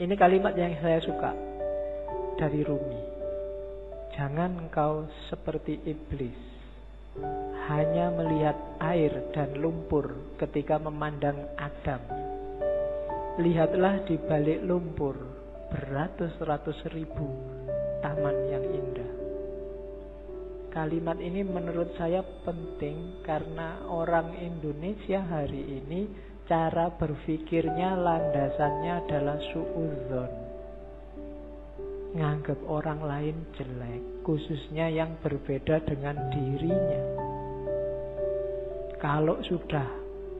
Ini kalimat yang saya suka dari Rumi. Jangan engkau seperti iblis, hanya melihat air dan lumpur ketika memandang Adam. Lihatlah di balik lumpur beratus-ratus ribu taman yang indah. Kalimat ini menurut saya penting karena orang Indonesia hari ini cara berpikirnya landasannya adalah suudzon. Nganggap orang lain jelek, khususnya yang berbeda dengan dirinya. Kalau sudah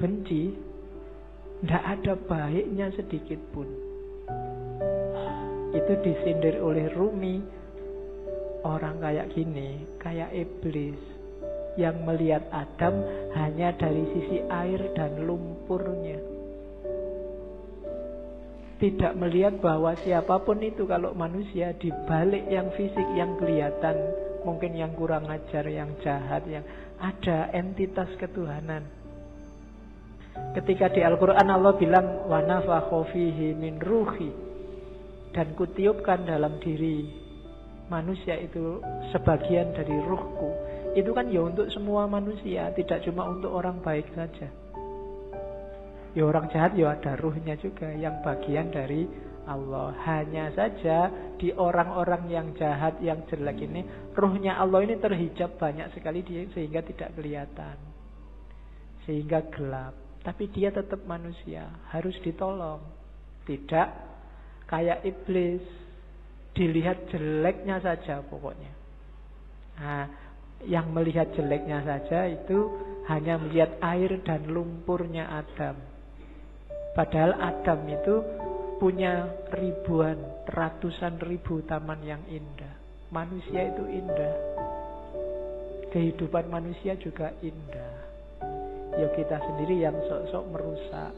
benci, tidak ada baiknya sedikit pun. Itu disindir oleh Rumi Orang kayak gini, kayak iblis yang melihat Adam hanya dari sisi air dan lumpurnya. Tidak melihat bahwa siapa pun itu kalau manusia di balik yang fisik yang kelihatan, mungkin yang kurang ajar, yang jahat, yang ada entitas ketuhanan. Ketika di Al-Quran Allah bilang wa min ruhi dan kutiupkan dalam diri manusia itu sebagian dari ruhku itu kan ya untuk semua manusia tidak cuma untuk orang baik saja. Ya orang jahat ya ada ruhnya juga yang bagian dari Allah. Hanya saja di orang-orang yang jahat yang jelek ini ruhnya Allah ini terhijab banyak sekali dia sehingga tidak kelihatan. Sehingga gelap. Tapi dia tetap manusia harus ditolong. Tidak kayak iblis dilihat jeleknya saja pokoknya. Nah, yang melihat jeleknya saja itu hanya melihat air dan lumpurnya Adam. Padahal Adam itu punya ribuan, ratusan ribu taman yang indah. Manusia itu indah. Kehidupan manusia juga indah. Ya kita sendiri yang sok-sok merusak.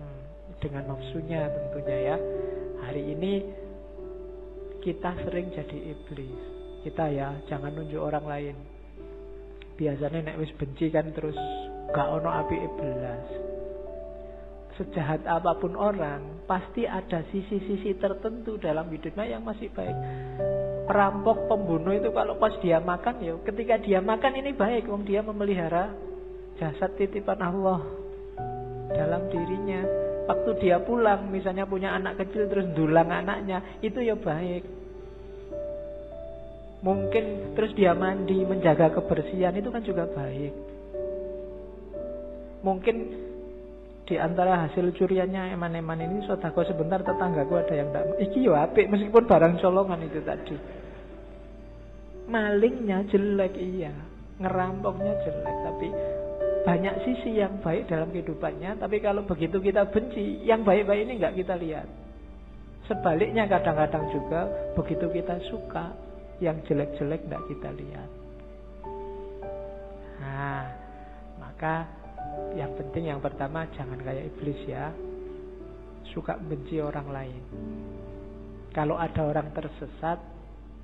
Hmm, dengan nafsunya tentunya ya. Hari ini kita sering jadi iblis. Kita ya jangan nunjuk orang lain. Biasanya nek wis benci kan terus gak ono api iblis. Sejahat apa pun orang, pasti ada sisi-sisi tertentu dalam hidupnya yang masih baik. Perampok, pembunuh itu kalau pas dia makan ya, ketika dia makan ini baik, wong dia memelihara jasad titipan Allah dalam dirinya waktu dia pulang misalnya punya anak kecil terus dulang anaknya itu ya baik mungkin terus dia mandi menjaga kebersihan itu kan juga baik. Mungkin di antara hasil curiannya eman-eman ini sodako sebentar tetanggaku ada yang tak iki yo apik meskipun barang colongan itu tadi. Malingnya jelek iya. Ngerampoknya jelek tapi banyak sisi yang baik dalam kehidupannya, tapi kalau begitu kita benci, yang baik-baik ini nggak kita lihat. Sebaliknya kadang-kadang juga begitu kita suka, yang jelek-jelek nggak kita lihat. Nah, maka yang penting yang pertama jangan kayak iblis ya, suka benci orang lain. Kalau ada orang tersesat,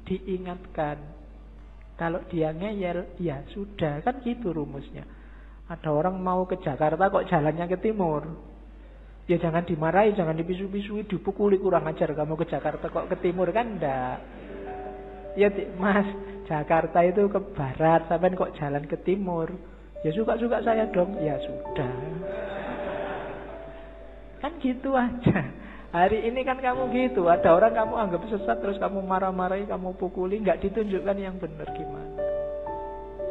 diingatkan. Kalau dia ngeyel, ya sudah, kan gitu rumusnya. Ada orang mau ke Jakarta kok jalannya ke timur. Ya jangan dimarahi, jangan dipisu-pisui, dipukuli kurang ajar kamu ke Jakarta kok ke timur kan enggak. Ya Mas, Jakarta itu ke barat, sampai kok jalan ke timur. Ya suka-suka saya dong. Ya sudah. Kan gitu aja. Hari ini kan kamu gitu, ada orang kamu anggap sesat terus kamu marah-marahi, kamu pukuli, nggak ditunjukkan yang benar gimana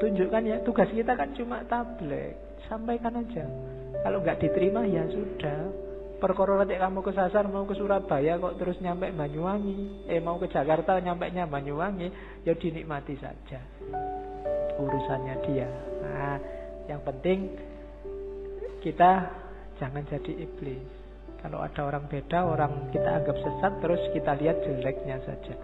tunjukkan ya tugas kita kan cuma tablet sampaikan aja kalau nggak diterima ya sudah perkara nanti kamu kesasar mau ke Surabaya kok terus nyampe Banyuwangi. Eh mau ke Jakarta nyampe nya Banyuwangi ya dinikmati saja. Urusannya dia. Nah yang penting kita jangan jadi iblis. Kalau ada orang beda orang kita anggap sesat terus kita lihat jeleknya saja